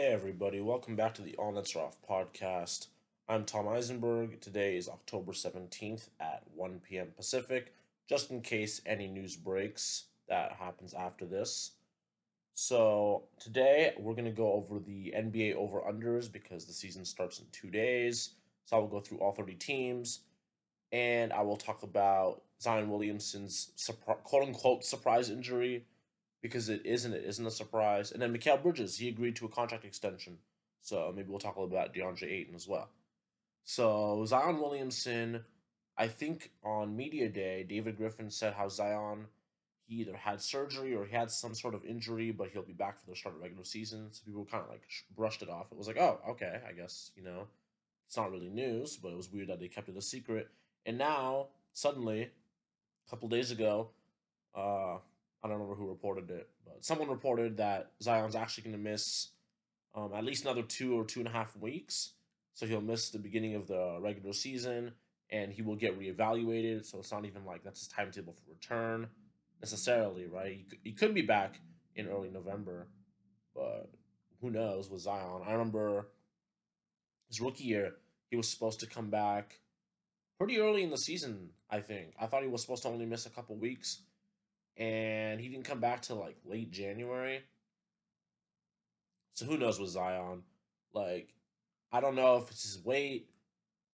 Hey everybody, welcome back to the All Nets Are Off podcast. I'm Tom Eisenberg. Today is October 17th at 1 p.m. Pacific, just in case any news breaks that happens after this. So, today we're going to go over the NBA over unders because the season starts in two days. So, I will go through all 30 teams and I will talk about Zion Williamson's quote unquote surprise injury because it isn't it isn't a surprise. And then Mikal Bridges, he agreed to a contract extension. So maybe we'll talk a little about DeAndre Ayton as well. So Zion Williamson, I think on media day, David Griffin said how Zion he either had surgery or he had some sort of injury, but he'll be back for the start of regular season. So people kind of like brushed it off. It was like, oh, okay, I guess you know, it's not really news, but it was weird that they kept it a secret. And now suddenly, a couple days ago, uh, I don't remember who reported it, but someone reported that Zion's actually going to miss um, at least another two or two and a half weeks. So he'll miss the beginning of the regular season and he will get reevaluated. So it's not even like that's his timetable for return necessarily, right? He he could be back in early November, but who knows with Zion? I remember his rookie year, he was supposed to come back pretty early in the season, I think. I thought he was supposed to only miss a couple weeks and he didn't come back till like late January. So who knows with Zion? Like, I don't know if it's his weight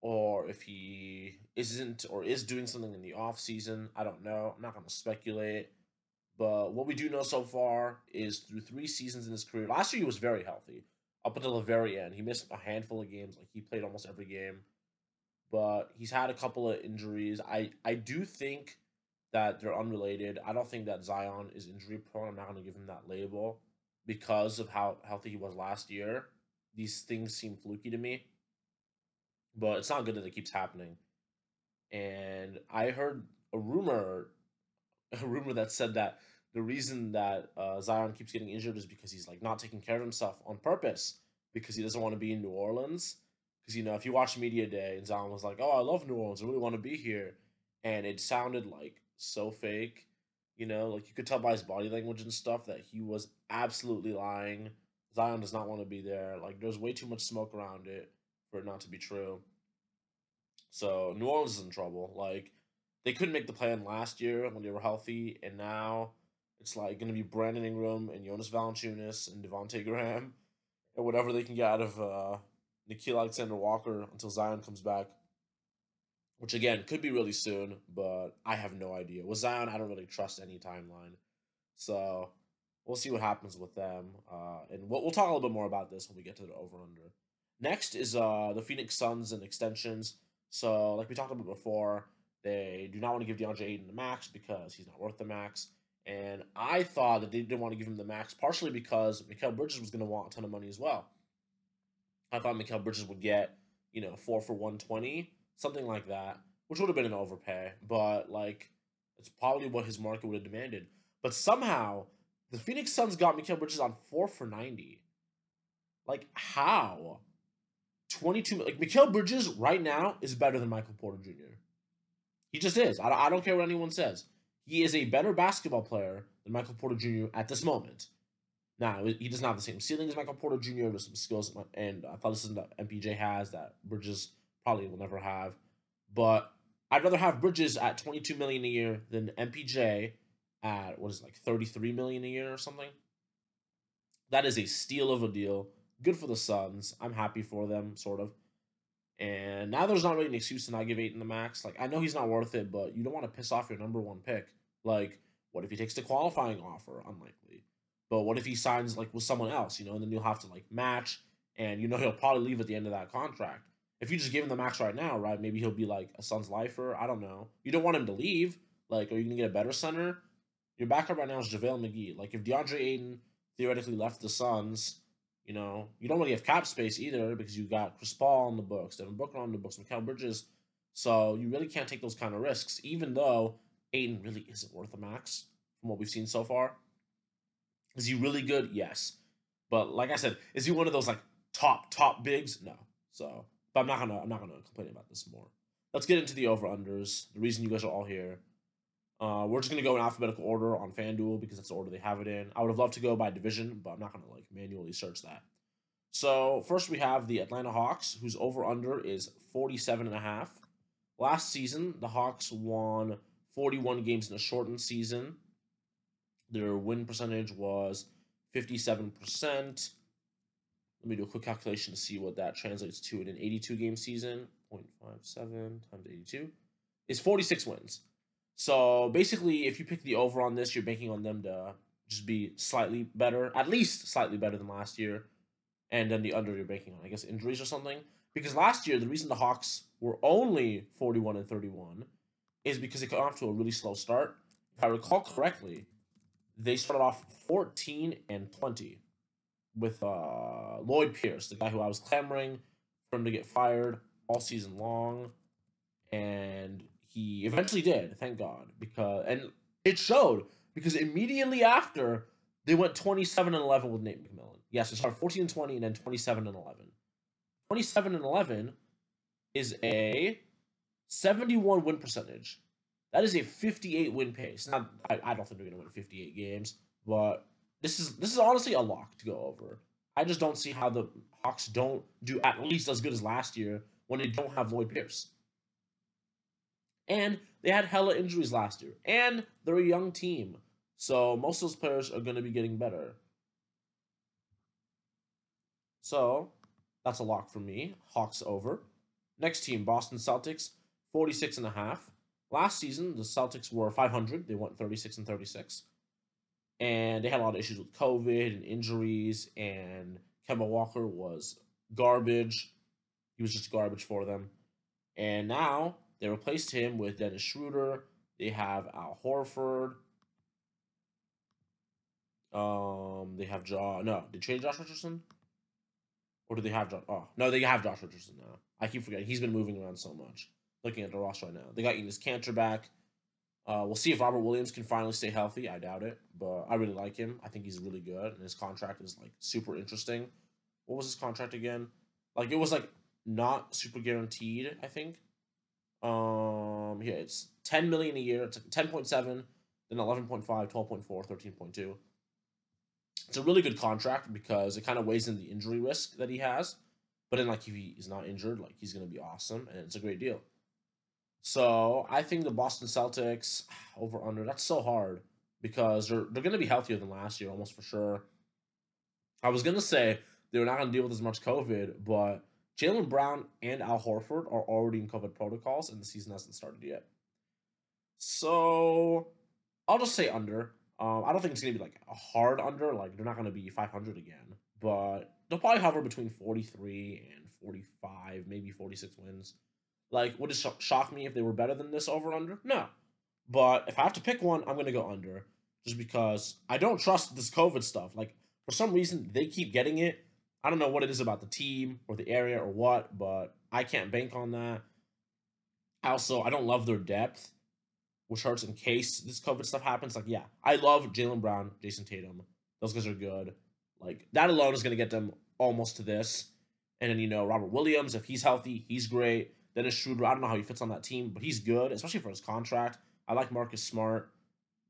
or if he isn't or is doing something in the off season. I don't know. I'm not to speculate. But what we do know so far is through three seasons in his career, last year he was very healthy up until the very end. He missed a handful of games, like he played almost every game. But he's had a couple of injuries. I I do think that they're unrelated. I don't think that Zion is injury prone. I'm not going to give him that label because of how healthy he was last year. These things seem fluky to me, but it's not good that it keeps happening. And I heard a rumor, a rumor that said that the reason that uh, Zion keeps getting injured is because he's like not taking care of himself on purpose because he doesn't want to be in New Orleans. Because you know, if you watch media day and Zion was like, "Oh, I love New Orleans. I really want to be here," and it sounded like so fake. You know, like you could tell by his body language and stuff that he was absolutely lying. Zion does not want to be there. Like there's way too much smoke around it for it not to be true. So New Orleans is in trouble. Like they couldn't make the plan last year when they were healthy, and now it's like going to be Brandon Ingram and Jonas Valanciunas and Devonte Graham, and whatever they can get out of uh, Nickeil Alexander Walker until Zion comes back which again could be really soon, but I have no idea. With Zion, I don't really trust any timeline, so we'll see what happens with them. Uh, and we'll, we'll talk a little bit more about this when we get to the over under. Next is uh, the Phoenix Suns and extensions. So, like we talked about before, they do not want to give DeAndre Ayton the max because he's not worth the max. And I thought that they didn't want to give him the max partially because Mikal Bridges was going to want a ton of money as well. I thought Mikal Bridges would get, you know, four for 120 something like that, which would have been an overpay, but like it's probably what his market would have demanded. But somehow the Phoenix Suns got Mikal Bridges on four for ninety. Like how? Twenty two like Mikal Bridges right now is better than Michael Porter Jr. He just is. I, I don't care what anyone says. He is a better basketball player than Michael Porter Jr. at this moment. Now he doesn't have the same ceiling as Michael Porter Jr. There's some skills and athleticism that MPJ has that Bridges probably will never have. But I'd rather have Bridges at 22 million a year than MPJ at what is it, like 33 million a year or something. That is a steal of a deal. Good for the Suns. I'm happy for them, sort of. And now there's not really an excuse to not give Ayton the max. Like I know he's not worth it, but you don't want to piss off your number one pick. Like, what if he takes the qualifying offer? Unlikely. But what if he signs like with someone else, you know, and then you'll have to like match and you know he'll probably leave at the end of that contract if you just give him the max right now, right, maybe he'll be like a Suns lifer. I don't know. You don't want him to leave. Like, are you gonna get a better center? Your backup right now is JaVale McGee. Like, if DeAndre Ayton theoretically left the Suns, you know, you don't really have cap space either because you got Chris Paul on the books, Devin Booker on the books, Mikal Bridges. So you really can't take those kind of risks, even though Ayton really isn't worth a max from what we've seen so far. Is he really good? Yes. But like I said, is he one of those like top, top bigs? No. So but I'm not gonna I'm not gonna complain about this more. Let's get into the over unders. The reason you guys are all here. Uh, we're just gonna go in alphabetical order on FanDuel because that's the order they have it in. I would have loved to go by division, but I'm not gonna like manually search that. So first we have the Atlanta Hawks, whose over under is 47 and a half. Last season, the Hawks won 41 games in a shortened season. Their win percentage was 57%. Let me do a quick calculation to see what that translates to in an 82 game season. 0.57 times 82 is 46 wins. So basically, if you pick the over on this, you're banking on them to just be slightly better, at least slightly better than last year. And then the under you're banking on, I guess, injuries or something. Because last year, the reason the Hawks were only 41 and 31 is because they got off to a really slow start. If I recall correctly, they started off 14 and 20 with uh, Lloyd Pierce, the guy who I was clamoring for him to get fired all season long. And he eventually did, thank God. Because and it showed because immediately after they went 27 and 11 with Nate McMillan. Yes, it started 14 and 20 and then 27 and 11. 27 and 11 is a 71 win percentage. That is a 58 win pace. Now, I, I don't think they're going to win 58 games, but this is this is honestly a lock to go over. I just don't see how the Hawks don't do at least as good as last year when they don't have Lloyd Pierce. And they had hella injuries last year, and they're a young team, so most of those players are going to be getting better. So that's a lock for me. Hawks over. Next team, Boston Celtics, 46 and a half. Last season, the Celtics were 500. They went 36 and 36. And they had a lot of issues with COVID and injuries, and Kemba Walker was garbage. He was just garbage for them. And now they replaced him with Dennis Schroeder. They have Al Horford. Um, they have Jaw. No, did trade Josh Richardson? Or do they have Josh? Oh, no, they have Josh Richardson now. I keep forgetting. He's been moving around so much. Looking at the roster right now. They got Enes Kanter back. Uh, we'll see if Robert Williams can finally stay healthy. I doubt it, but I really like him. I think he's really good, and his contract is like super interesting. What was his contract again? Like it was like not super guaranteed. I think. Um, yeah, it's ten million a year. It's ten point seven, then 11.5, 12.4, 13.2 it's a really good contract because it kind of weighs in the injury risk that he has. But then, like, if he is not injured, like, he's to be awesome, and it's a great deal. So I think the Boston Celtics over under that's so hard because they're they're going to be healthier than last year almost for sure. I was going to say they were not going to deal with as much COVID, but Jaylen Brown and Al Horford are already in COVID protocols, and the season hasn't started yet. So I'll just say under. Um, I don't think it's gonna be like a hard under. Like they're not gonna be 500 again, but they'll probably hover between 43 and 45, maybe 46 wins. Like, would it sh- shock me if they were better than this over under? No, but if I have to pick one, I'm gonna go under, just because I don't trust this COVID stuff. Like for some reason they keep getting it. I don't know what it is about the team or the area or what, but I can't bank on that. Also, I don't love their depth which hurts in case this COVID stuff happens. Like, yeah, I love Jaylen Brown, Jayson Tatum. Those guys are good. Like, that alone is going to get them almost to this. And then, you know, Robert Williams, if he's healthy, he's great. Dennis Schroeder, I don't know how he fits on that team, but he's good, especially for his contract. I like Marcus Smart,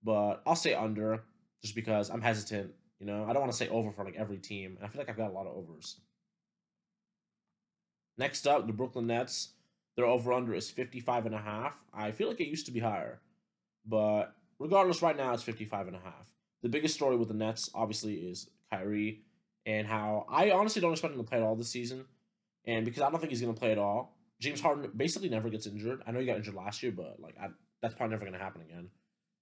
but I'll say under just because I'm hesitant. You know, I don't want to say over for like every team. And I feel like I've got a lot of overs. Next up, the Brooklyn Nets. Their over under is 55 and a half. I feel like it used to be higher. But regardless, right now it's 55 and a half. The biggest story with the Nets, obviously, is Kyrie and how I honestly don't expect him to play at all this season. And because I don't think he's going to play at all, James Harden basically never gets injured. I know he got injured last year, but like I, that's probably never to happen again.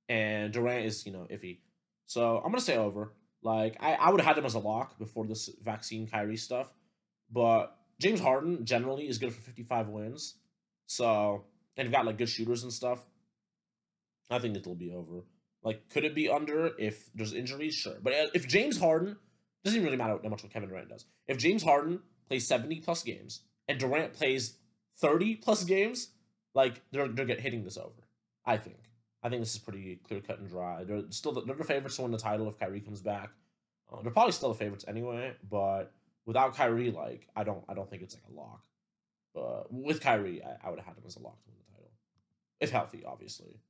And Durant is, you know, iffy. So I'm to say over. Like I, I would have had him as a lock before this vaccine Kyrie stuff. But James Harden generally is good for 55 wins. So, and got like good shooters and stuff. I think it'll be over. Like, could it be under if there's injuries? Sure. But uh, if James Harden, doesn't really matter that much what Kevin Durant does. If James Harden plays 70 plus games and Durant plays 30 plus games, like, they're, they're hitting this over. I think. I think this is pretty clear cut and dry. They're still the, they're the favorites to win the title if Kyrie comes back. Uh, they're probably still the favorites anyway, but without Kyrie, like I don't I don't think it's like a lock. But with Kyrie, I, I would have had him as a lock to win the title, if healthy, obviously.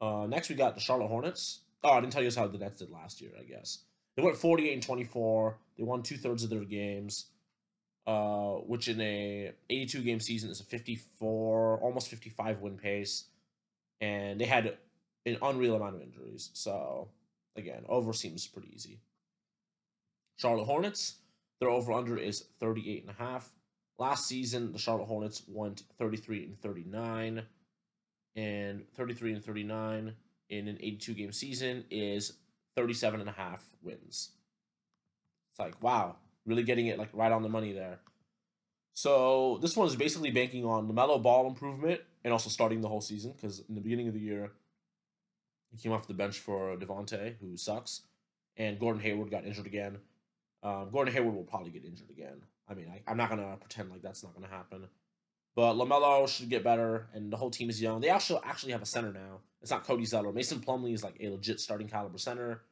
Uh, next, we got the Charlotte Hornets. Oh, I didn't tell you how the Nets did last year, I guess. They went 48 and 24. They won two thirds of their games, uh, which in a 82 game season is a 54, almost 55 win pace. And they had an unreal amount of injuries. So, again, over seems pretty easy. Charlotte Hornets, their over under is 38 and a half. Last season, the Charlotte Hornets went 33 and 39. And 33 and 39 in an 82 game season is 37 and a half wins. It's like, wow, really getting it like right on the money there. So this one is basically banking on LaMelo Ball improvement and also starting the whole season because in the beginning of the year, he came off the bench for Devonte, who sucks, and Gordon Hayward got injured again. Um, Gordon Hayward will probably get injured again. I mean, I, am not gonna pretend like that's not gonna happen. But LaMelo should get better, and the whole team is young. They actually actually have a center now. It's not Cody Zeller. Mason Plumlee is like a legit starting caliber center.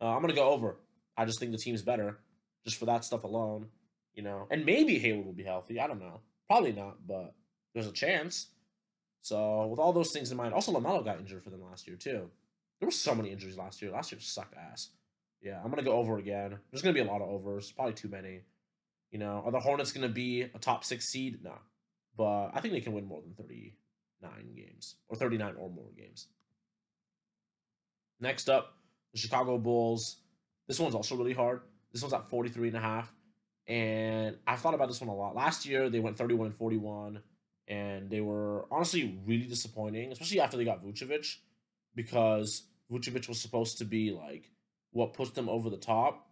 Uh, I'm gonna go over. I just think the team's better, just for that stuff alone. You know, and maybe Hayward will be healthy. I don't know. Probably not, but there's a chance. So with all those things in mind, also LaMelo got injured for them last year too. There were so many injuries last year. Last year sucked ass. Yeah, I'm gonna go over again. There's gonna be a lot of overs, probably too many. You know, are the Hornets gonna be a top six seed? No, but I think they can win more than 39 games or 39 or more games. Next up, the Chicago Bulls. This one's also really hard. This one's at 43 and a half. And I thought about this one a lot. Last year they went 31 and 41 and they were honestly really disappointing, especially after they got Vucevic because Vucevic was supposed to be like what pushed them over the top,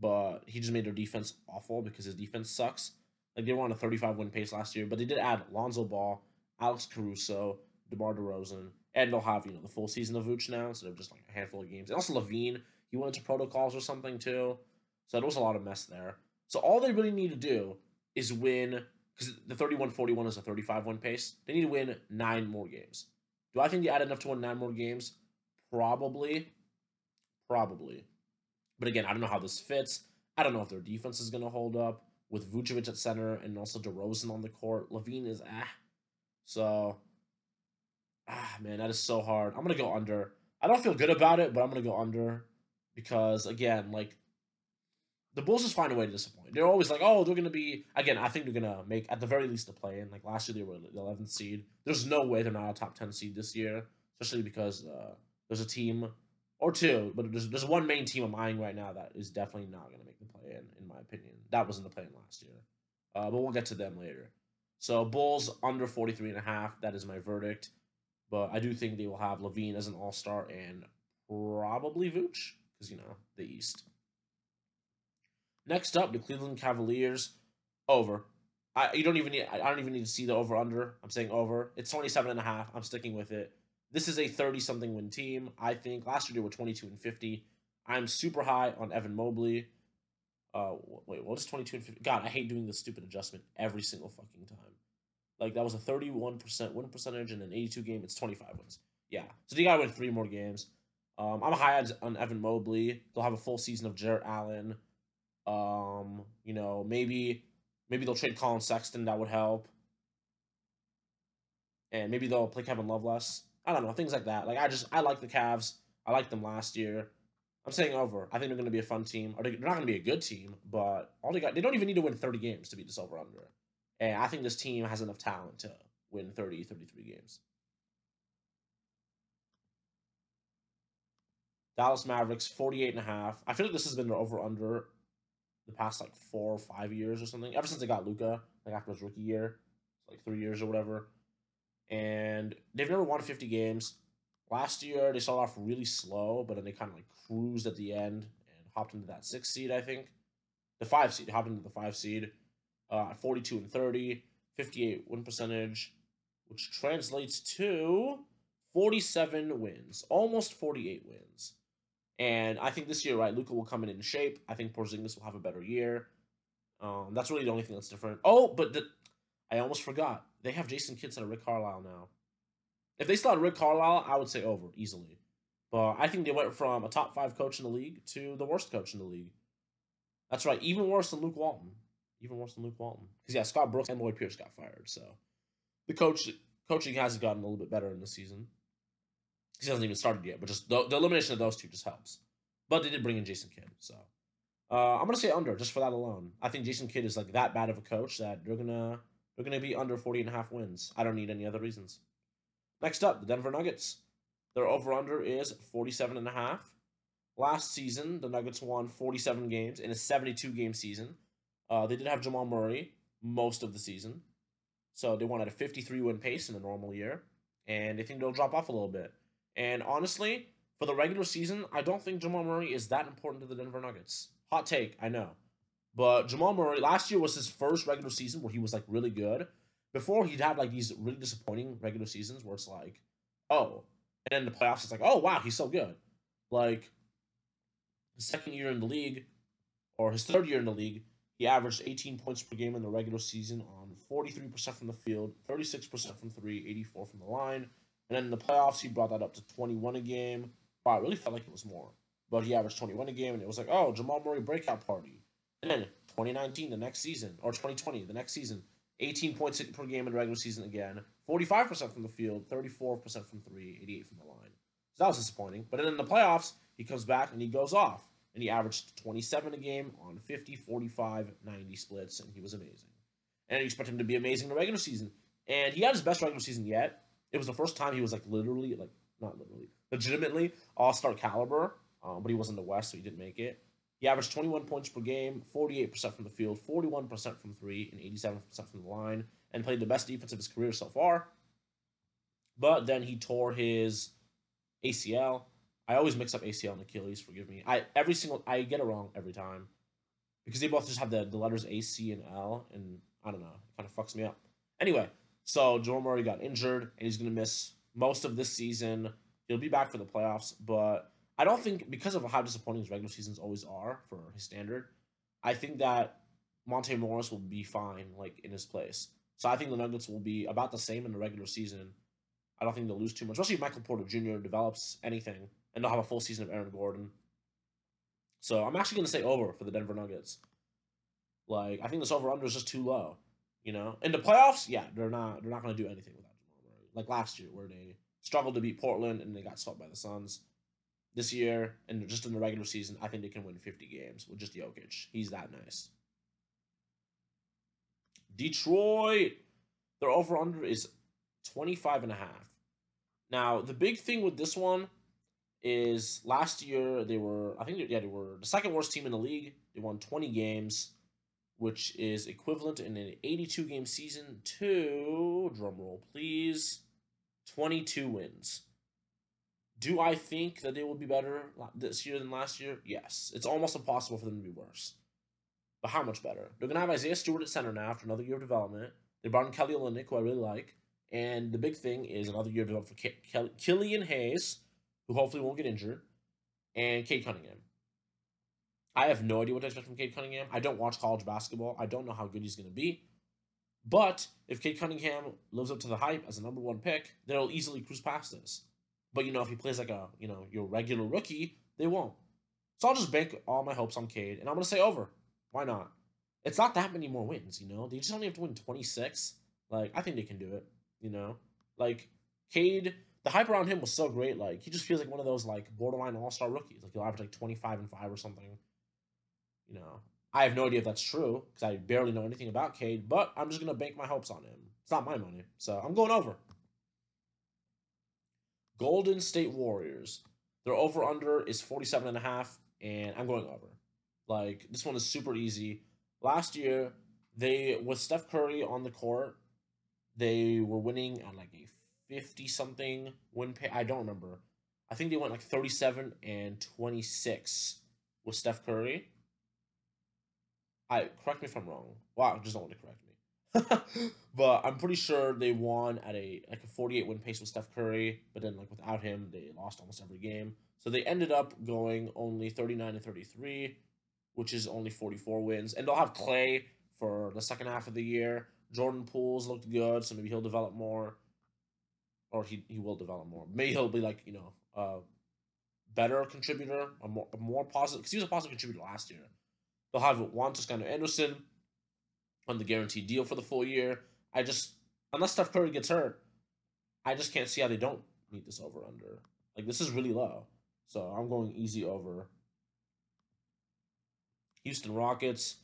but he just made their defense awful because his defense sucks. Like they were on a 35 win pace last year, but they did add Lonzo Ball, Alex Caruso, DeMar DeRozan, and they'll have you know the full season of Vooch now instead of just like a handful of games. And also LaVine, he went into protocols or something too, so there was a lot of mess there. So all they really need to do is win because the 31-41 is a 35-1 pace. They need to win nine more games. Do I think they add enough to win nine more games? Probably. Probably. But again, I don't know how this fits. I don't know if their defense is going to hold up with Vucevic at center and also DeRozan on the court. LaVine is ah. So, ah, man, that is so hard. I'm going to go under. I don't feel good about it, but I'm going to go under because, again, like, the Bulls just find a way to disappoint. They're always like, oh, they're going to be, again, I think they're going to make, at the very least, a play in. Like, last year they were the 11th seed. There's no way they're not a top 10 seed this year, especially because uh, there's a team or two, but there's, there's one main team I'm eyeing right now that is definitely not going to make the play in, in my opinion. That was in the play in last year. Uh, but we'll get to them later. So Bulls under 43 and a half. That is my verdict. But I do think they will have LaVine as an all star and probably Vooch because, you know, the East. Next up, the Cleveland Cavaliers over. I you don't even need I don't even need to see the over under. I'm saying over. It's 27 and a half. I'm sticking with it. This is a 30 something win team. I think last year they were 22 and 50. I'm super high on Evan Mobley. Uh, wait, what is 22 and 50? God, I hate doing this stupid adjustment every single fucking time. Like that was a 31% win percentage in an 82 game. It's 25 wins. Yeah, so they gotta win three more games. Um, I'm high on Evan Mobley. They'll have a full season of Jarrett Allen. Um, you know, maybe maybe they'll trade Collin Sexton. That would help. And maybe they'll play Kevin Love less. I don't know, things like that. Like I just I like the Cavs. I liked them last year. I'm saying over. I think they're going to be a fun team. Or they're not going to be a good team, but all they got they don't even need to win 30 games to beat this over under. And I think this team has enough talent to win 30, 33 games. Dallas Mavericks 48 and a half. I feel like this has been their over under the past like four or five years or something. Ever since they got Luka, like after his rookie year, like three years or whatever and they've never won 50 games. Last year, they started off really slow, but then they kind of like cruised at the end and hopped into that six seed, I think. The five seed, hopped into the five seed uh, 42 and 30, 58 win percentage, which translates to 47 wins, almost 48 wins. And I think this year, right, Luka will come in in shape. I think Porzingis will have a better year. Um, that's really the only thing that's different. Oh, but the, I almost forgot. They have Jason Kidd and Rick Carlisle now. If they still had Rick Carlisle, I would say over easily. But I think they went from a top five coach in the league to the worst coach in the league. That's right, even worse than Luke Walton. Even worse than Luke Walton. Because yeah, Scott Brooks and Lloyd Pierce got fired. So the coach coaching has gotten a little bit better in the season. He hasn't even started yet, but just the, the elimination of those two just helps. But they did bring in Jason Kidd, so uh, I'm gonna say under just for that alone. I think Jason Kidd is like that bad of a coach that they're gonna they're gonna be under 40 and a half wins. I don't need any other reasons. Next up, the Denver Nuggets. Their over under is 47 and a half. Last season, the Nuggets won 47 games in a 72 game season. Uh, they did have Jamal Murray most of the season. So they won at a 53 win pace in a normal year. And they think they'll drop off a little bit. And honestly, for the regular season, I don't think Jamal Murray is that important to the Denver Nuggets. Hot take, I know. But Jamal Murray, last year was his first regular season where he was like really good. Before he'd have like these really disappointing regular seasons where it's like, oh, and then the playoffs it's like, oh wow, he's so good. Like his second year in the league, or his third year in the league, he averaged 18 points per game in the regular season on 43% from the field, 36% from three, 84 from the line. And then in the playoffs, he brought that up to 21 a game. Wow, I really felt like it was more. But he averaged 21 a game, and it was like, oh, Jamal Murray breakout party. And then 2019, the next season, or 2020, the next season, 18 points per game in the regular season again, 45% from the field, 34% from three, 88 from the line. So that was disappointing. But then in the playoffs, he comes back and he goes off. And he averaged 27 a game on 50, 45, 90 splits, and he was amazing. And you expect him to be amazing in the regular season. And he had his best regular season yet. It was the first time he was like literally, like, not literally, legitimately all star caliber, um, but he was in the West, so he didn't make it. He averaged 21 points per game, 48% from the field, 41% from three, and 87% from the line, and played the best defense of his career so far. But then he tore his ACL. I always mix up ACL and Achilles, forgive me. I every single I get it wrong every time. Because they both just have the, the letters A, C, and L, and I don't know, it kind of fucks me up. Anyway, so Joel Murray got injured and he's gonna miss most of this season. He'll be back for the playoffs, but I don't think because of how disappointing his regular seasons always are for his standard, I think that Monte Morris will be fine, like in his place. So I think the Nuggets will be about the same in the regular season. I don't think they'll lose too much, especially if Michael Porter Jr. develops anything, and they'll have a full season of Aaron Gordon. So I'm actually gonna say over for the Denver Nuggets. Like I think this over under is just too low. You know, in the playoffs, yeah, they're not they're not gonna do anything without Jamal Murray. Like last year, where they struggled to beat Portland and they got swept by the Suns this year and just in the regular season, I think they can win 50 games with just Jokic. He's that nice. Detroit, their over under is 25 and a half. Now, the big thing with this one is last year they were, I think, yeah, they were the second worst team in the league. They won 20 games, which is equivalent in an 82 game season to, drumroll please, 22 wins. Do I think that they will be better this year than last year? Yes. It's almost impossible for them to be worse. But how much better? They're going to have Isaiah Stewart at center now after another year of development. They brought in Kelly Olynyk, who I really like. And the big thing is another year of development for Ke- Killian Hayes, who hopefully won't get injured, and Cade Cunningham. I have no idea what to expect from Cade Cunningham. I don't watch college basketball. I don't know how good he's going to be. But if Cade Cunningham lives up to the hype as a number one pick, then they'll easily cruise past this. But you know, if he plays like a you know your regular rookie, they won't. So I'll just bank all my hopes on Cade, and I'm gonna say over. Why not? It's not that many more wins, you know. They just only have to win 26. Like I think they can do it. You know, like Cade, the hype around him was so great. Like he just feels like one of those like borderline all star rookies. Like he'll average like 25 and five or something. You know, I have no idea if that's true because I barely know anything about Cade, but I'm just gonna bank my hopes on him. It's not my money, so I'm going over. Golden State Warriors. Their over under is 47 and a half and I'm going over. Like this one is super easy. Last year, they with Steph Curry on the court, they were winning on like a 50 something win pay. I don't remember. I think they went like 37 and 26 with Steph Curry. I correct me if I'm wrong. Wow, just don't want to correct me. but I'm pretty sure they won at a like a 48 win pace with Steph Curry, but then like without him, they lost almost every game. So they ended up going only 39 and 33, which is only 44 wins. And they'll have Clay for the second half of the year. Jordan Poole's looked good, so maybe he'll develop more. Or he, he will develop more. Maybe he'll be like, you know, a better contributor, a more, a more positive, because he was a positive contributor last year. They'll have Juan Toscano Anderson, on the guaranteed deal for the full year. I just unless Steph Curry gets hurt, I just can't see how they don't meet this over under. Like this is really low. So I'm going easy over Houston Rockets,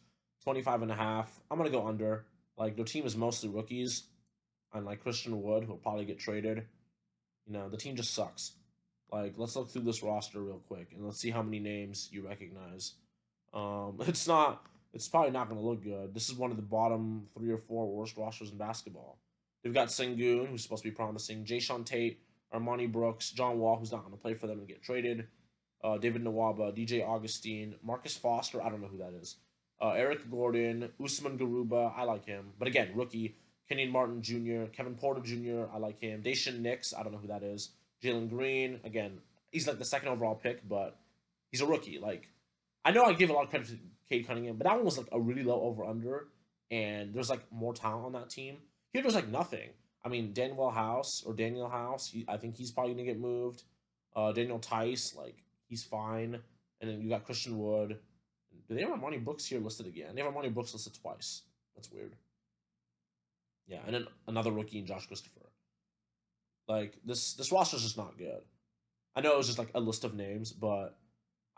25 and a half. I'm to go under. Like, their team is mostly rookies. And, like, Christian Wood, who'll probably get traded. You know, the team just sucks. Like, let's look through this roster real quick and let's see how many names you recognize. Um, it's not. It's probably not going to look good. This is one of the bottom three or four worst rosters in basketball. They've got Sengun, who's supposed to be promising, Jae'Sean Tate, Armoni Brooks, John Wall, who's not going to play for them and get traded, uh, David Nwaba, DJ Augustin, Marcus Foster, I don't know who that is, uh, Eric Gordon, Usman Garuba, I like him. But again, rookie, Kenyon Martin Jr., Kevin Porter Jr., I like him. Daishen Nix, I don't know who that is. Jalen Green, again, he's like the second overall pick, but he's a rookie. Like, I know I give a lot of credit to Cade Cunningham, but that one was like a really low over under, and there's like more talent on that team. Here, there's like nothing. I mean, Danuel House or Daniel House, he, I think he's probably gonna get moved. Uh, Daniel Theis, like he's fine, and then you got Christian Wood. Do they have Armoni Brooks here listed again? They have Armoni Brooks listed twice. That's weird. Yeah, and then another rookie in Josh Christopher. Like this, this roster's just not good. I know it was just like a list of names, but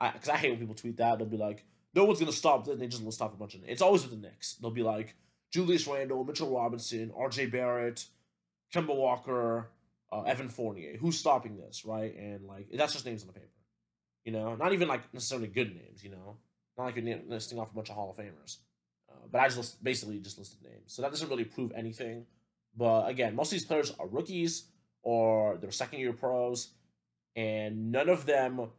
because I hate when people tweet that. They'll be like, "No one's gonna stop." Then they just list off a bunch of. It's always with the Knicks. They'll be like Julius Randle, Mitchell Robinson, R.J. Barrett, Kemba Walker, uh, Evan Fournier. Who's stopping this, right? And like that's just names on the paper. You know, not even like necessarily good names. You know, not like you're listing off a bunch of Hall of Famers. Uh, but I just basically just listed names, so that doesn't really prove anything. But again, most of these players are rookies or they're second year pros, and none of them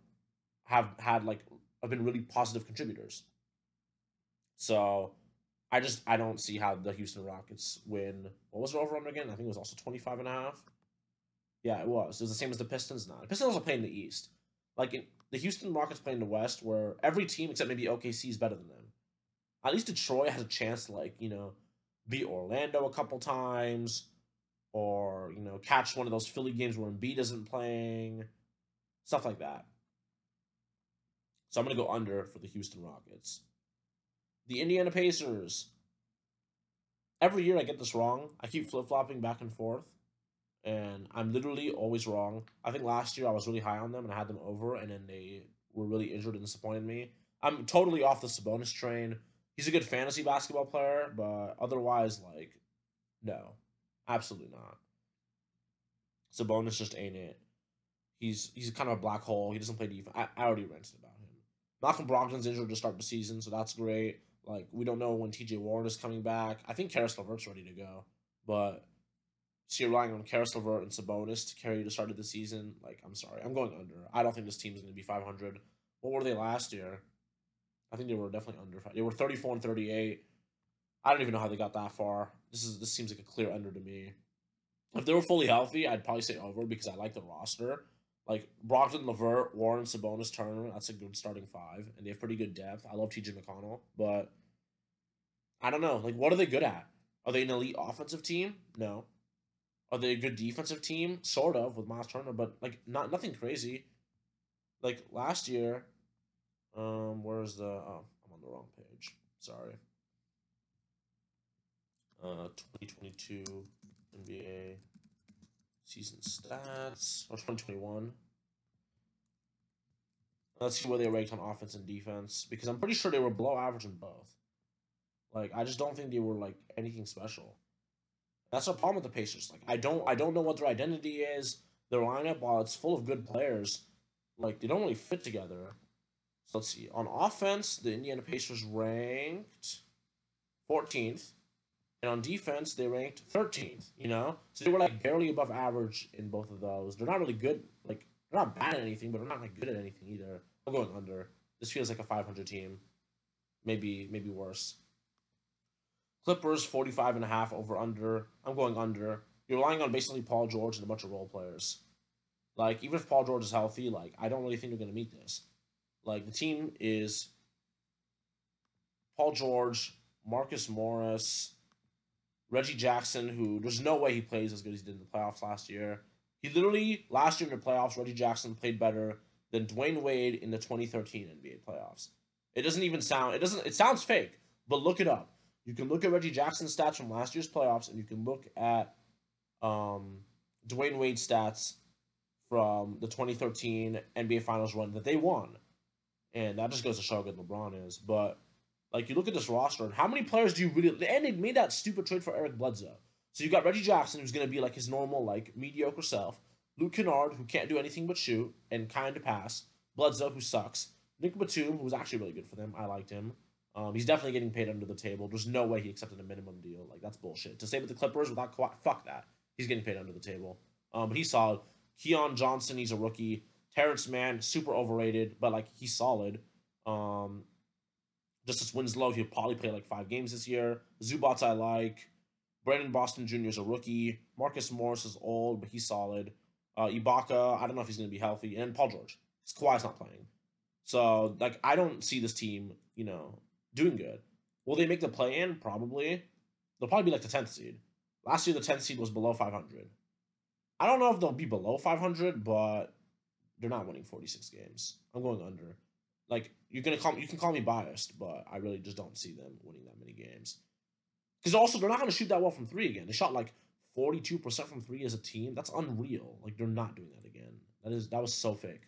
have had like have been really positive contributors. So I just I don't see how the Houston Rockets win. What was it over on again? I think it was also 25 and a half. Yeah, it was. It was the same as the Pistons now. The Pistons are playing the East. Like in, the Houston Rockets play in the West where every team except maybe OKC is better than them. At least Detroit has a chance to like, you know, beat Orlando a couple times or, you know, catch one of those Philly games where Embiid isn't playing. Stuff like that. So I'm going to go under for the Houston Rockets. The Indiana Pacers. Every year I get this wrong. I keep flip flopping back and forth. And I'm literally always wrong. I think last year I was really high on them and I had them over, and then they were really injured and disappointed me. I'm totally off the Sabonis train. He's a good fantasy basketball player, but otherwise, like, no, absolutely not. Sabonis just ain't it. He's he's kind of a black hole. He doesn't play defense. I, I already ranted about. Malcolm Brogdon's injured to start the season, so that's great. Like we don't know when TJ Warren is coming back. I think Caris LeVert's ready to go, but so you're relying on Caris LeVert and Sabonis to carry you to start of the season. Like I'm sorry, I'm going under. I don't think this team is going to be 500. What were they last year? I think they were definitely under. They were 34 and 38. I don't even know how they got that far. This is this seems like a clear under to me. If they were fully healthy, I'd probably say over because I like the roster. Like Brogdon, LeVert, Warren, Sabonis, Turner, that's a good starting five, and they have pretty good depth. I love TJ McConnell, but I don't know. Like, what are they good at? Are they an elite offensive team? No. Are they a good defensive team? Sort of with Miles Turner, but like not nothing crazy. Like last year, um, where's the? Oh, I'm on the wrong page. Sorry. Uh, 2022 NBA season stats or 2021. Let's see where they ranked on offense and defense because I'm pretty sure they were below average in both. Like I just don't think they were like anything special. That's a problem with the Pacers. Like I don't I don't know what their identity is. Their lineup, while it's full of good players, like they don't really fit together. So let's see. On offense, the Indiana Pacers ranked 14th. And on defense, they ranked 13th, you know? So they were like barely above average in both of those. They're not really good. Like, they're not bad at anything, but they're not like good at anything either. I'm going under. This feels like a 500 team. Maybe, maybe worse. Clippers, 45 and a half over under. I'm going under. You're relying on basically Paul George and a bunch of role players. Like, even if Paul George is healthy, like, I don't really think they're going to meet this. Like, the team is Paul George, Marcus Morris, Reggie Jackson, who there's no way he plays as good as he did in the playoffs last year. He literally, last year in the playoffs, Reggie Jackson played better than Dwyane Wade in the 2013 NBA playoffs. It doesn't even sound, it doesn't, it sounds fake, but look it up. You can look at Reggie Jackson's stats from last year's playoffs, and you can look at um, Dwyane Wade's stats from the 2013 NBA Finals run that they won. And that just goes to show how good LeBron is. But Like you look at this roster, and how many players do you really? And they made that stupid trade for Eric Bledsoe. So you got Reggie Jackson, who's going to be like his normal, like mediocre self. Luke Kennard, who can't do anything but shoot and kind of pass. Bledsoe, who sucks. Nick Batum, who was actually really good for them. I liked him. Um, he's definitely getting paid under the table. There's no way he accepted a minimum deal. Like that's bullshit. To stay with the Clippers without fuck that. He's getting paid under the table. Um, but he's solid. Keon Johnson, he's a rookie. Terrence Mann, super overrated, but like he's solid. Um, Justice Winslow, he'll probably play like five games this year. Zubac I like. Brandon Boston Jr. is a rookie. Marcus Morris is old, but he's solid. Uh, Ibaka, I don't know if he's going to be healthy. And Paul George. Kawhi's not playing. So, like, I don't see this team, you know, doing good. Will they make the play in? Probably. They'll probably be like the 10th seed. Last year, the 10th seed was below 500. I don't know if they'll be below 500, but they're not winning 46 games. I'm going under. Like, you're gonna call you can call me biased, but I really just don't see them winning that many games. Because also, they're not to shoot that well from three again. They shot like 42% from three as a team. That's unreal. Like, they're not doing that again. That is That was so fake.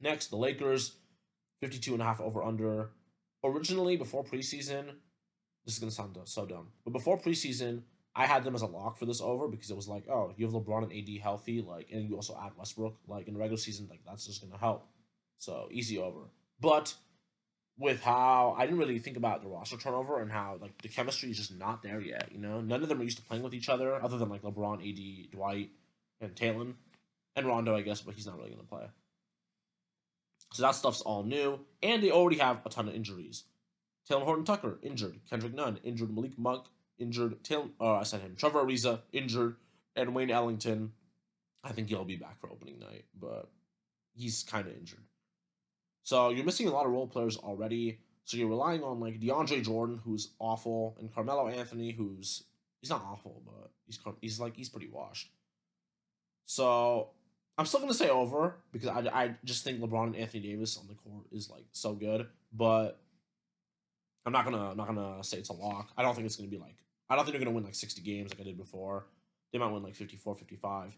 Next, the Lakers, 52 and a half over under. Originally, before preseason, this is to sound so dumb, but before preseason, I had them as a lock for this over because it was like, oh, you have LeBron and AD healthy, like, and you also add Westbrook, like in the regular season, like that's just gonna help. So easy over. But with how I didn't really think about the roster turnover and how like the chemistry is just not there yet. You know, none of them are used to playing with each other, other than like LeBron, AD, Dwight, and Taylor, and Rondo, I guess, but he's not really gonna play. So that stuff's all new, and they already have a ton of injuries. Talen Horton Tucker injured, Kendrick Nunn injured, Malik Monk injured, Taylor, uh, I said him, Trevor Ariza injured, and Wayne Ellington. I think he'll be back for opening night, but he's kind of injured. So you're missing a lot of role players already. So you're relying on like DeAndre Jordan, who's awful, and Carmelo Anthony, who's he's not awful, but he's he's like he's pretty washed. So I'm still gonna say over because I, I just think LeBron and Anthony Davis on the court is like so good, but I'm not gonna I'm not gonna say it's a lock. I don't think it's gonna be like I don't think they're gonna win like 60 games like I did before. They might win like 54, 55,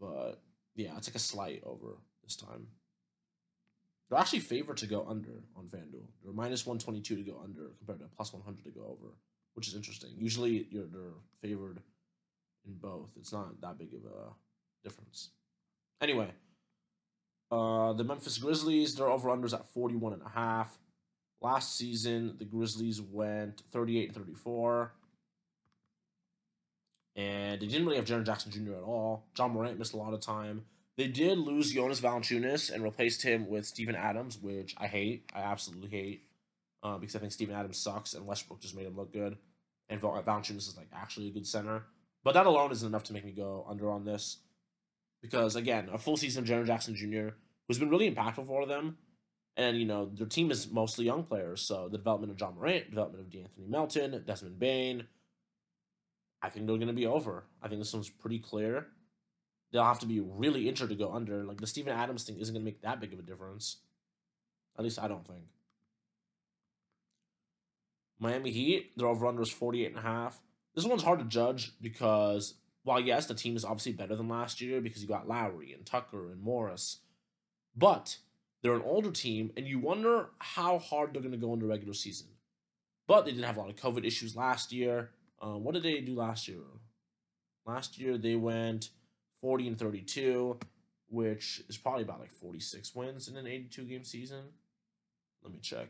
but yeah, it's like a slight over this time. They're actually favored to go under on FanDuel. They're minus 122 to go under compared to plus 100 to go over, which is interesting. Usually you're they're favored in both. It's not that big of a difference. Anyway, uh, the Memphis Grizzlies, their over-unders at 41 and a half. Last season, the Grizzlies went 38 and 34. And they didn't really have Jaren Jackson Jr. at all. John Morant missed a lot of time. They did lose Jonas Valanciunas and replaced him with Steven Adams, which I hate. I absolutely hate. Uh, because I think Steven Adams sucks and Westbrook just made him look good. And Valanciunas is like actually a good center. But that alone isn't enough to make me go under on this. Because again, a full season of Jaren Jackson Jr., who's been really impactful for them. And, you know, their team is mostly young players. So the development of John Morant, development of De'Anthony Melton, Desmond Bane, I think they're going to be over. I think this one's pretty clear they'll have to be really injured to go under. Like the Steven Adams thing isn't gonna make that big of a difference. At least I don't think. Miami Heat, their over under is 48 and a half. This one's hard to judge because while yes, the team is obviously better than last year because you got Lowry and Tucker and Morris, but they're an older team, and you wonder how hard they're going to go in the regular season. But they didn't have a lot of COVID issues last year. Um, what did they do last year? Last year they went 40 and 32, which is probably about like 46 wins in an 82 game season. Let me check.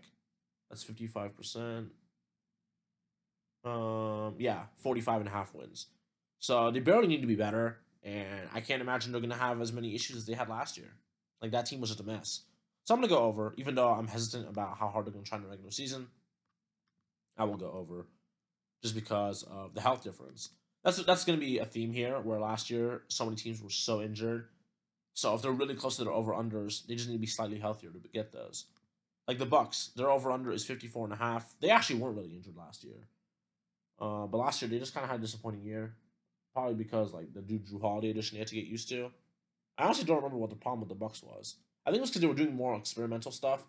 That's 55%. Um, yeah, 45 and a half wins. So they barely need to be better, and I can't imagine they're going to have as many issues as they had last year. Like that team was just a mess. So I'm going to go over, even though I'm hesitant about how hard they're going to try in the regular season. I will go over just because of the health difference that's that's going to be a theme here. Where last year so many teams were so injured, so if they're really close to their over unders, they just need to be slightly healthier to get those. Like the Bucks, their over under is 54 and a half. They actually weren't really injured last year. Uh, but last year they just kind of had a disappointing year, probably because like the dude Jrue Holiday addition they had to get used to. I honestly don't remember what the problem with the Bucks was. I think it was because they were doing more experimental stuff.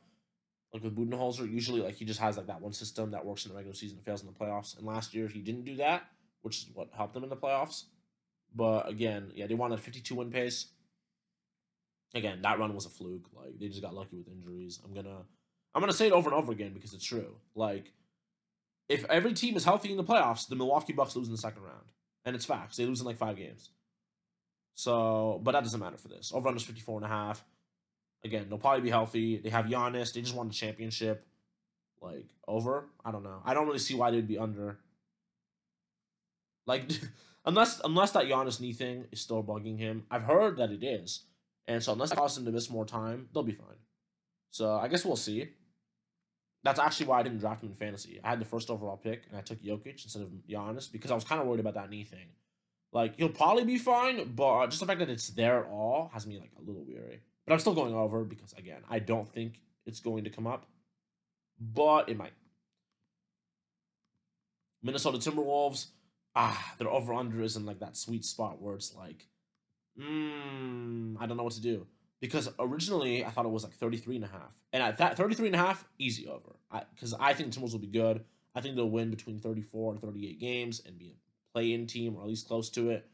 Like with Budenholzer, usually like he just has like that one system that works in the regular season and fails in the playoffs. And last year he didn't do that which is what helped them in the playoffs. But again, yeah, they wanted a 52 win pace. Again, that run was a fluke. Like they just got lucky with injuries. I'm gonna, I'm gonna say it over and over again because it's true. Like, if every team is healthy in the playoffs, the Milwaukee Bucks lose in the second round, and it's facts. They lose in like five games. So, but that doesn't matter for this. Over under 54 and a half. Again, they'll probably be healthy. They have Giannis. They just won the championship. Like, over? I don't know. I don't really see why they'd be under. Like, unless unless that Giannis knee thing is still bugging him. I've heard that it is. And so unless it causes him to miss more time, they'll be fine. So I guess we'll see. That's actually why I didn't draft him in fantasy. I had the first overall pick and I took Jokic instead of Giannis because I was kind of worried about that knee thing. Like he'll probably be fine, but just the fact that it's there at all has me like a little weary. But I'm still going over because again, I don't think it's going to come up, but it might. Minnesota Timberwolves, ah, their over under is in like that sweet spot where it's like, mm, I don't know what to do because originally I thought it was like 33 and a half. And at that 33 and a half, easy over. Because I, I, think Timberwolves will be good. I think they'll win between 34 and 38 games and be a play in team or at least close to it.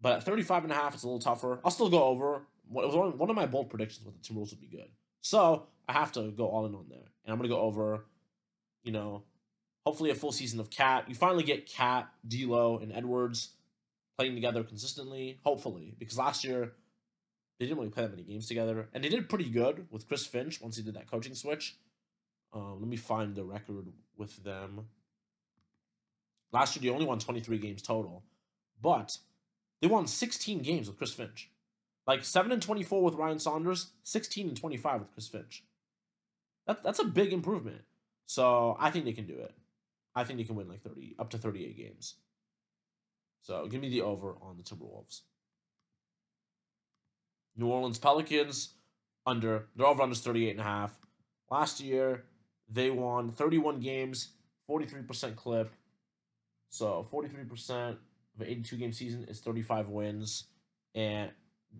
But at 35 and a half, it's a little tougher. I'll still go over. It was one of my bold predictions with the Timberwolves would be good. So I have to go all in on there. And I'm going to go over, you know, hopefully a full season of Cat. You finally get Cat, D'Lo, and Edwards playing together consistently, hopefully. Because last year, they didn't really play that many games together. And they did pretty good with Chris Finch once he did that coaching switch. Um, let me find the record with them. Last year, they only won 23 games total, but they won 16 games with Chris Finch. Like 7 and 24 with Ryan Saunders, 16 and 25 with Chris Finch. That, that's a big improvement. So I think they can do it. I think they can win like 30, up to 38 games. So give me the over on the Timberwolves. New Orleans Pelicans under, their over under 38 and a half. Last year, they won 31 games, 43% clip, so 43% of an 82 game season is 35 wins. And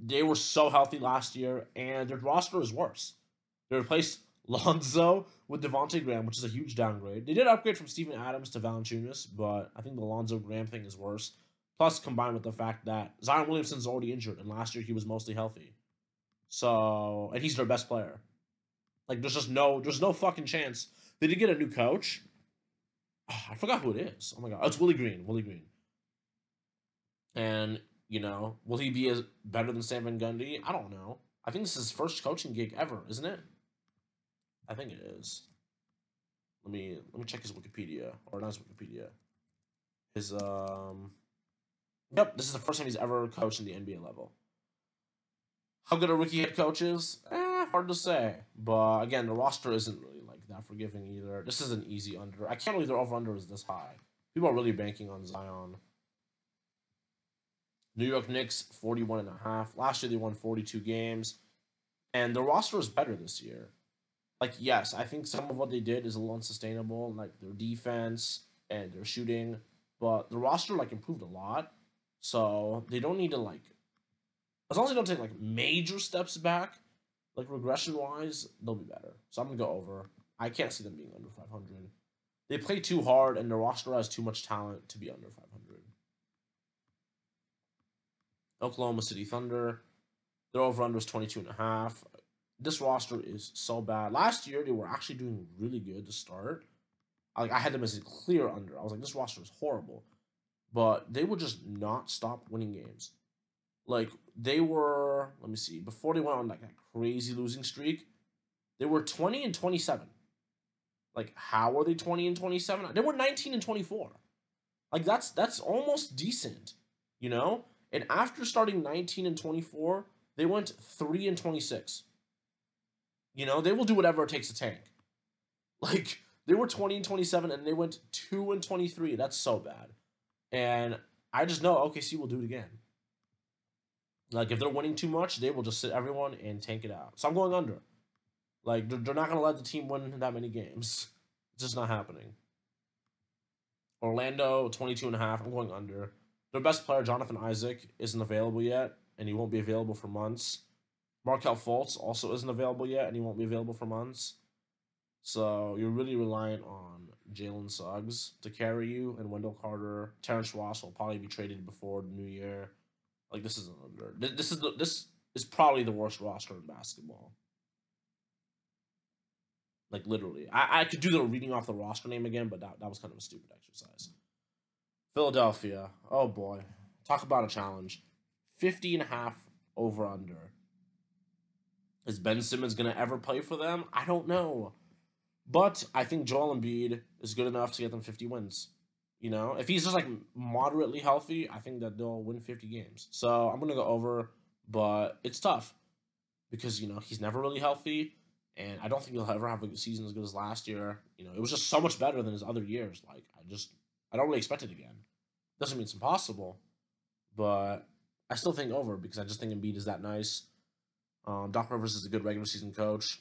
they were so healthy last year, and their roster is worse. They replaced Lonzo with Devonte Graham, which is a huge downgrade. They did upgrade from Steven Adams to Valanciunas, but I think the Lonzo Graham thing is worse. Plus, combined with the fact that Zion Williamson's already injured, and last year he was mostly healthy. So, and he's their best player. Like, there's just no, there's no fucking chance. They did get a new coach, oh, I forgot who it is. Oh my god, oh, it's Willie Green. Willie Green. And you know, will he be as better than Stan Van Gundy? I don't know. I think this is his first coaching gig ever, isn't it? I think it is. Let me let me check his Wikipedia or not his Wikipedia. His um. Yep, this is the first time he's ever coached in the NBA level. How good a rookie head coach is? Eh, hard to say. But again, the roster isn't really like that forgiving either. This is an easy under. I can't believe their over under is this high. People are really banking on Zion. New York Knicks 41 and a half. Last year they won 42 games. And the roster is better this year. Like, yes, I think some of what they did is a little unsustainable, like their defense and their shooting, but the roster like improved a lot. So they don't need to like as long as they don't take like major steps back, like regression wise, they'll be better. So I'm gonna go over. I can't see them being under 500. They play too hard, and their roster has too much talent to be under 500. Oklahoma City Thunder, their over under is 22 and a half. This roster is so bad. Last year, they were actually doing really good to start. Like I had them as a clear under. I was like, this roster is horrible, but they would just not stop winning games. Like they were, let me see, before they went on like a crazy losing streak, they were 20 and 27. Like, how are they 20 and 27? They were 19 and 24. Like that's that's almost decent, you know? And after starting 19 and 24, they went 3 and 26. You know, they will do whatever it takes to tank. Like they were 20 and 27 and they went 2 and 23. That's so bad. And I just know OKC will do it again. Like if they're winning too much, they will just sit everyone and tank it out. So I'm going under. Like they're not going to let the team win that many games. It's just not happening. Orlando 22 and a half. I'm going under. Their best player Jonathan Isaac isn't available yet and he won't be available for months. Markelle Fultz also isn't available yet and he won't be available for months. So you're really reliant on Jalen Suggs to carry you and Wendell Carter. Terrence Ross will probably be traded before the new year. Like this is this is the, this is probably the worst roster in basketball. Like literally. I, I could do the reading off the roster name again, but that, that was kind of a stupid exercise. Philadelphia. Oh boy. Talk about a challenge. 50 and a half over under. Is Ben Simmons going to ever play for them? I don't know. But I think Joel Embiid is good enough to get them 50 wins. You know, if he's just like moderately healthy, I think that they'll win 50 games. So I'm going to go over, but it's tough because, you know, he's never really healthy. And I don't think he'll ever have a season as good as last year. You know, it was just so much better than his other years. Like, I just, I don't really expect it again. Doesn't mean it's impossible, but I still think over because I just think Embiid is that nice. Um, Doc Rivers is a good regular season coach,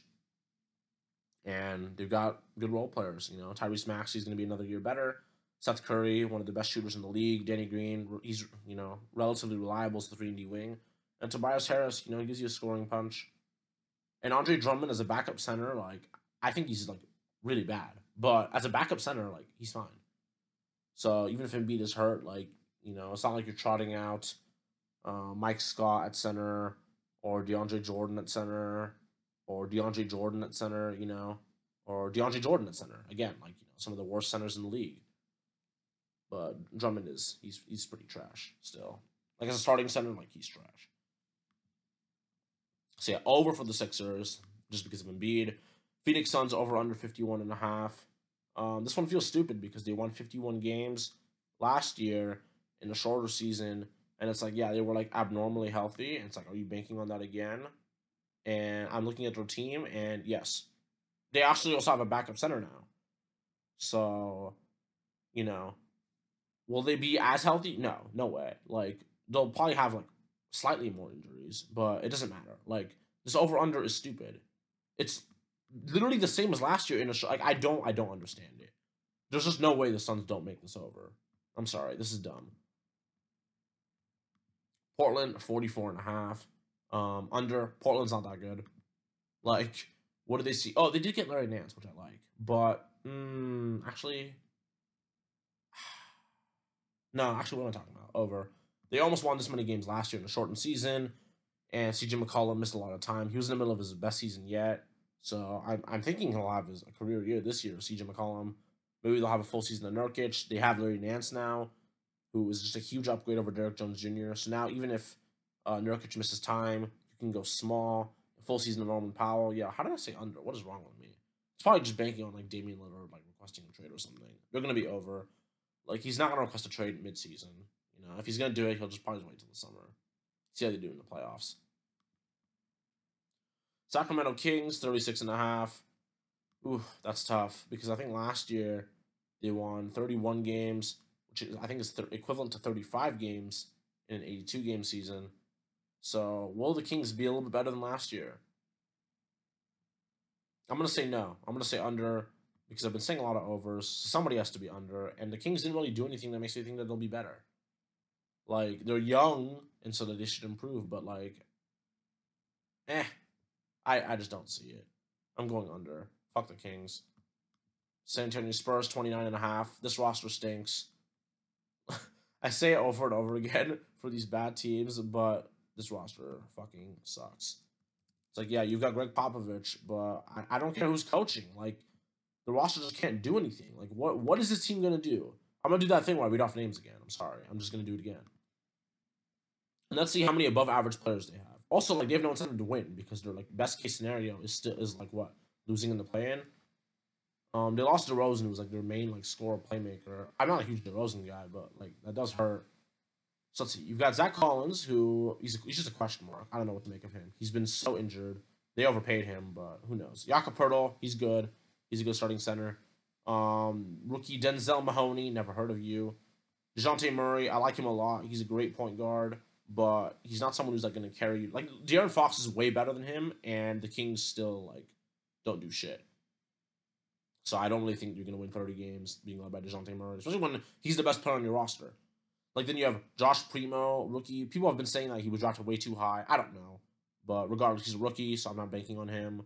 and they've got good role players. You know, Tyrese Maxey's going to be another year better. Seth Curry, one of the best shooters in the league. Danny Green, he's you know relatively reliable as the three and D wing, and Tobias Harris, you know, he gives you a scoring punch. And Andre Drummond as a backup center, like I think he's like really bad, but as a backup center, like he's fine. So even if Embiid is hurt, like you know, it's not like you're trotting out uh, Mike Scott at center or DeAndre Jordan at center or DeAndre Jordan at center, you know, or DeAndre Jordan at center. Again, like you know, some of the worst centers in the league. But Drummond is he's he's pretty trash still. Like as a starting center, like he's trash. So yeah, over for the Sixers just because of Embiid. Phoenix Suns over under 51 and a half. Um, this one feels stupid because they won 51 games last year in a shorter season and it's like, yeah, they were like abnormally healthy. And it's like, are you banking on that again? And I'm looking at their team, and yes, they actually also have a backup center now. So, you know, will they be as healthy? No, no way. Like, they'll probably have like slightly more injuries, but it doesn't matter. Like, this over under is stupid. It's literally the same as last year in a show. Like, I don't, I don't understand it. There's just no way the Suns don't make this over. I'm sorry, this is dumb. Portland 44 and a half. Um, under Portland's not that good. Like, what do they see? Oh, they did get Larry Nance, which I like, but mm, actually, no, actually, what am I talking about? Over. They almost won this many games last year in a shortened season, and CJ McCollum missed a lot of time. He was in the middle of his best season yet, so I'm, I'm thinking he'll have his career year this year. CJ McCollum, maybe they'll have a full season of Nurkic. They have Larry Nance now who is just a huge upgrade over Derrick Jones Jr. So now even if uh, Nurkic misses time, you can go small. Full season of Norman Powell. Yeah, how did I say under? What is wrong with me? It's probably just banking on like Damian Lillard like requesting a trade or something. They're gonna be over. Like he's not gonna request a trade mid-season. You know, if he's gonna do it, he'll just probably wait till the summer. See how they do in the playoffs. Sacramento Kings, 36 and a half. Ooh, that's tough because I think last year they won 31 games which is, I think is th- equivalent to 35 games in an 82 game season. So will the Kings be a little bit better than last year? I'm gonna say no. I'm gonna say under because I've been saying a lot of overs. Somebody has to be under, and the Kings didn't really do anything that makes me think that they'll be better. Like they're young, and so that they should improve. But like, eh, I I just don't see it. I'm going under. Fuck the Kings. San Antonio Spurs 29 and a half. This roster stinks. I say it over and over again for these bad teams, but this roster fucking sucks. It's like, yeah, you've got Gregg Popovich, but I, I don't care who's coaching. Like, the roster just can't do anything. Like, what what is this team gonna do? I'm gonna do that thing where I read off names again. I'm sorry. I'm just gonna do it again. And let's see how many above average players they have. Also, like they have no incentive to win because their like best case scenario is still is like what losing in the play in. Um, they lost DeRozan, who was like their main like scorer playmaker. I'm not a huge DeRozan guy, but like that does hurt. So let's see. You've got Zach Collins, who he's he's just a question mark. I don't know what to make of him. He's been so injured. They overpaid him, but who knows? Jakob Poeltl, he's good. He's a good starting center. Um, rookie Denzel Mahoney, never heard of you. Dejounte Murray, I like him a lot. He's a great point guard, but he's not someone who's like going to carry you. Like De'Aaron Fox is way better than him, and the Kings still like don't do shit. So I don't really think you're going to win 30 games being led by Dejounte Murray, especially when he's the best player on your roster. Like then you have Josh Primo, rookie. People have been saying that he was drafted way too high. I don't know. But regardless, he's a rookie, so I'm not banking on him.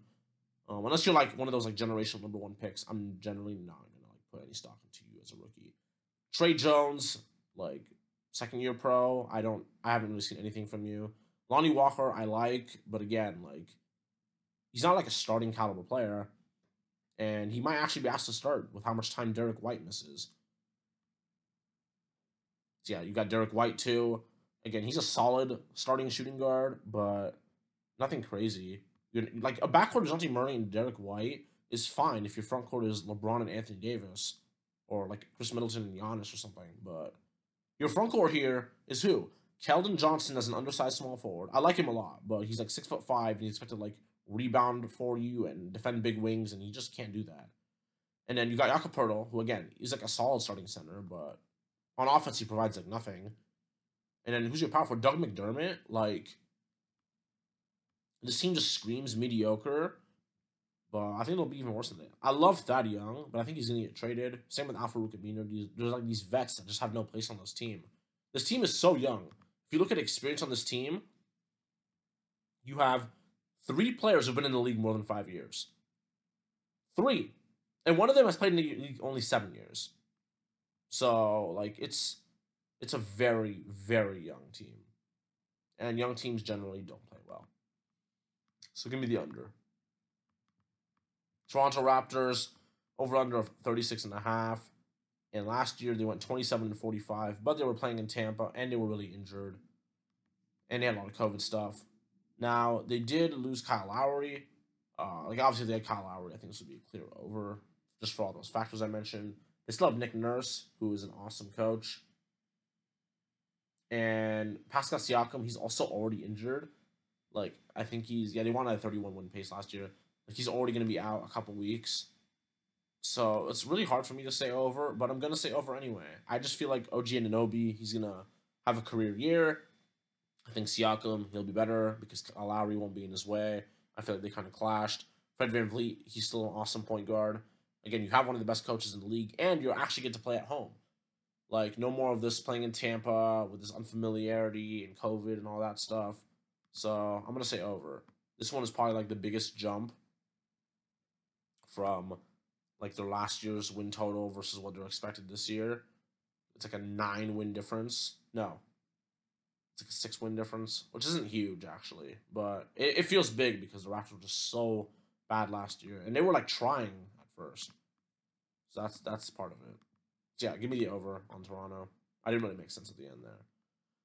Um, unless you're like one of those like generational number one picks, I'm generally not gonna like put any stock into you as a rookie. Tre Jones, like second year pro, I don't I haven't really seen anything from you. Lonnie Walker, I like, but again, like he's not like a starting caliber player. And he might actually be asked to start with how much time Derrick White misses. So yeah, you got Derrick White too. Again, he's a solid starting shooting guard, but nothing crazy. You're, like a backcourt of Dejounte Murray and Derrick White is fine if your front court is LeBron and Anthony Davis, or like Khris Middleton and Giannis or something. But your front court here is who? Keldon Johnson as an undersized small forward. I like him a lot, but he's like six foot five and he's expected to like rebound for you and defend big wings, and he just can't do that. And then you got Jakob Poeltl, who again he's like a solid starting center, but on offense he provides like nothing. And then who's your power for Doug McDermott? Like this team just screams mediocre. But I think it'll be even worse than that. I love Thad Young, but I think he's gonna get traded. Same with Al-Farouq Aminu. There's like these vets that just have no place on this team. This team is so young. If you look at experience on this team, you have three players who've been in the league more than five years. Three. And one of them has played in the league only seven years. So like it's it's a very, very young team. And young teams generally don't play well. So give me the under. Toronto Raptors over under of 36 and a half. And last year they went 27 and 45, but they were playing in Tampa and they were really injured. And they had a lot of COVID stuff. Now they did lose Kyle Lowry. Uh, like obviously they had Kyle Lowry. I think this would be a clear over just for all those factors I mentioned. They still have Nick Nurse, who is an awesome coach. And Pascal Siakam, he's also already injured. Like I think he's yeah they won at a 31 win pace last year. Like he's already going to be out a couple weeks. So it's really hard for me to say over, but I'm going to say over anyway. I just feel like OG Anunoby, he's going to have a career year. I think Siakam, he'll be better because Lowry won't be in his way. I feel like they kind of clashed. Fred VanVleet, he's still an awesome point guard. Again, you have one of the best coaches in the league, and you actually get to play at home. Like, no more of this playing in Tampa with this unfamiliarity and COVID and all that stuff. So I'm going to say over. This one is probably like the biggest jump from like their last year's win total versus what they're expected this year. It's like a nine win difference. No, it's like a six win difference, which isn't huge actually, but it, it feels big because the Raptors were just so bad last year, and they were like trying at first. So that's that's part of it. So yeah, give me the over on Toronto. I didn't really make sense at the end there.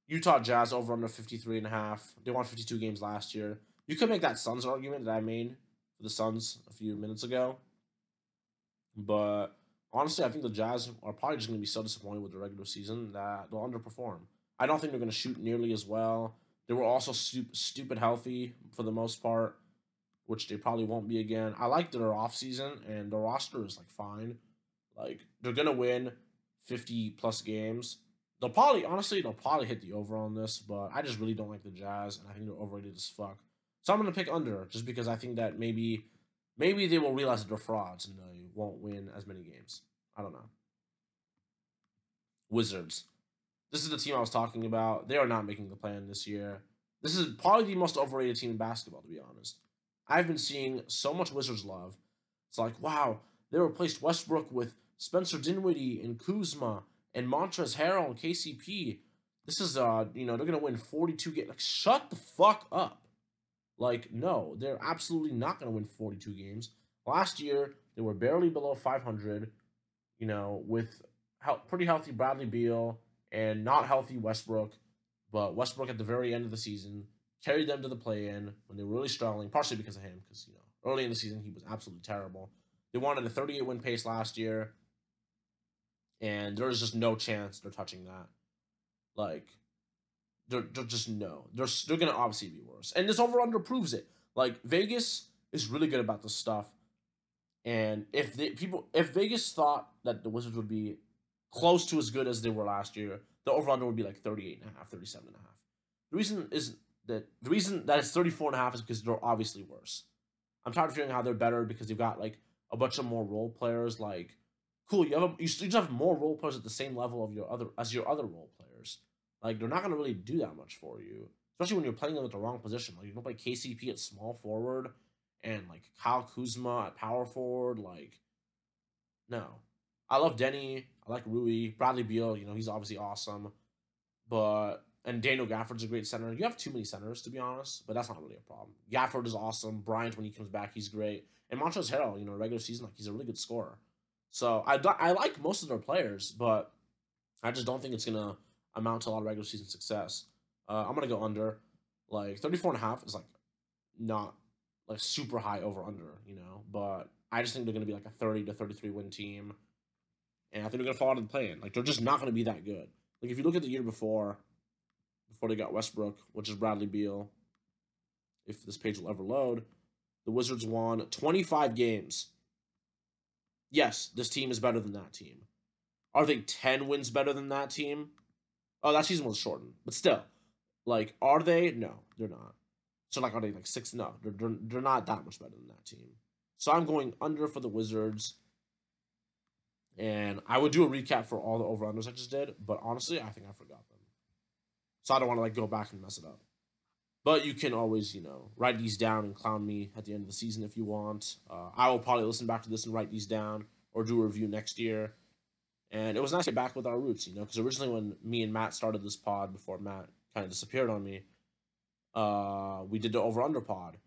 Utah Jazz over under 53 and a half. They won 52 games last year. You could make that Suns argument that I made the Suns a few minutes ago. But honestly, I think the Jazz are probably just going to be so disappointed with the regular season that they'll underperform. I don't think they're going to shoot nearly as well. They were also stu- stupid healthy for the most part, which they probably won't be again. I like their offseason, and the roster is like fine. Like they're going to win 50 plus games. They'll probably, honestly, they'll probably hit the over on this, but I just really don't like the Jazz, and I think they're overrated as fuck. So I'm going to pick under just because I think that maybe maybe they will realize that they're frauds and they won't win as many games. I don't know. Wizards. This is the team I was talking about. They are not making the plan this year. This is probably the most overrated team in basketball, to be honest. I've been seeing so much Wizards love. It's like, wow, they replaced Westbrook with Spencer Dinwiddie and Kuzma and Montrezl Harrell and KCP. This is uh, you know, they're gonna win 42 games. Like, shut the fuck up. Like, no, they're absolutely not going to win 42 games. Last year, they were barely below 500, you know, with pretty healthy Bradley Beal and not healthy Westbrook. But Westbrook at the very end of the season carried them to the play in when they were really struggling, partially because of him, because, you know, early in the season, he was absolutely terrible. They wanted a 38 win pace last year, and there was just no chance they're touching that. Like, they're, they're just no. They're they're gonna obviously be worse, and this over under proves it. Like Vegas is really good about this stuff, and if the people if Vegas thought that the Wizards would be close to as good as they were last year, the over under would be like 38 and a half, 37 and a half. The reason is that the reason that it's 34 and a half is because they're obviously worse. I'm tired of hearing how they're better because you've got like a bunch of more role players. Like, cool, you have a, you just have more role players at the same level of your other as your other role players. Like they're not gonna really do that much for you, especially when you're playing them at the wrong position. Like you don't play KCP at small forward and like Kyle Kuzma at power forward. Like, no, I love Deni. I like Rui, Bradley Beal. You know he's obviously awesome, but and Daniel Gafford's a great center. You have too many centers to be honest, but that's not really a problem. Gafford is awesome. Bryant when he comes back, he's great. And Montrezl Harrell, you know, regular season, like he's a really good scorer. So I I like most of their players, but I just don't think it's gonna amount to a lot of regular season success. Uh, I'm gonna go under. Like 34 and a half is like not like super high over under, you know, but I just think they're gonna be like a 30 to 33 win team. And I think they're gonna fall out of the play Like they're just not gonna be that good. Like if you look at the year before, before they got Westbrook, which is Bradley Beal, if this page will ever load, the Wizards won 25 games. Yes, this team is better than that team. Are they 10 wins better than that team? Oh, that season was shortened, but still, like, are they? No, they're not. So, like, are they like six? No, they're, they're, they're not that much better than that team. So, I'm going under for the Wizards. And I would do a recap for all the over unders I just did, but honestly, I think I forgot them. So, I don't want to like go back and mess it up. But you can always, you know, write these down and clown me at the end of the season if you want. Uh, I will probably listen back to this and write these down or do a review next year. And it was nice to get back with our roots, you know, because originally when me and Matt started this pod before Matt kind of disappeared on me, uh, we did the over under pod.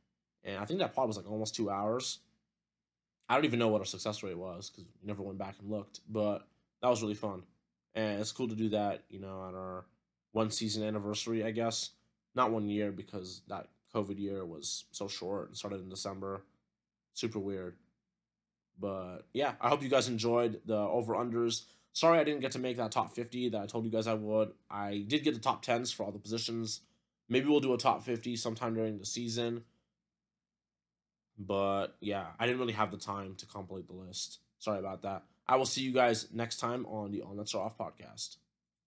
And I think that pod was like almost two hours. I don't even know what our success rate was because we never went back and looked, but that was really fun. And it's cool to do that, you know, on our one season anniversary, I guess. Not one year because that COVID year was so short and started in December. Super weird. But yeah, I hope you guys enjoyed the over unders. Sorry I didn't get to make that top 50 that I told you guys I would. I did get the top 10s for all the positions. Maybe we'll do a top 50 sometime during the season. But yeah, I didn't really have the time to complete the list. Sorry about that. I will see you guys next time on the On Are Off podcast.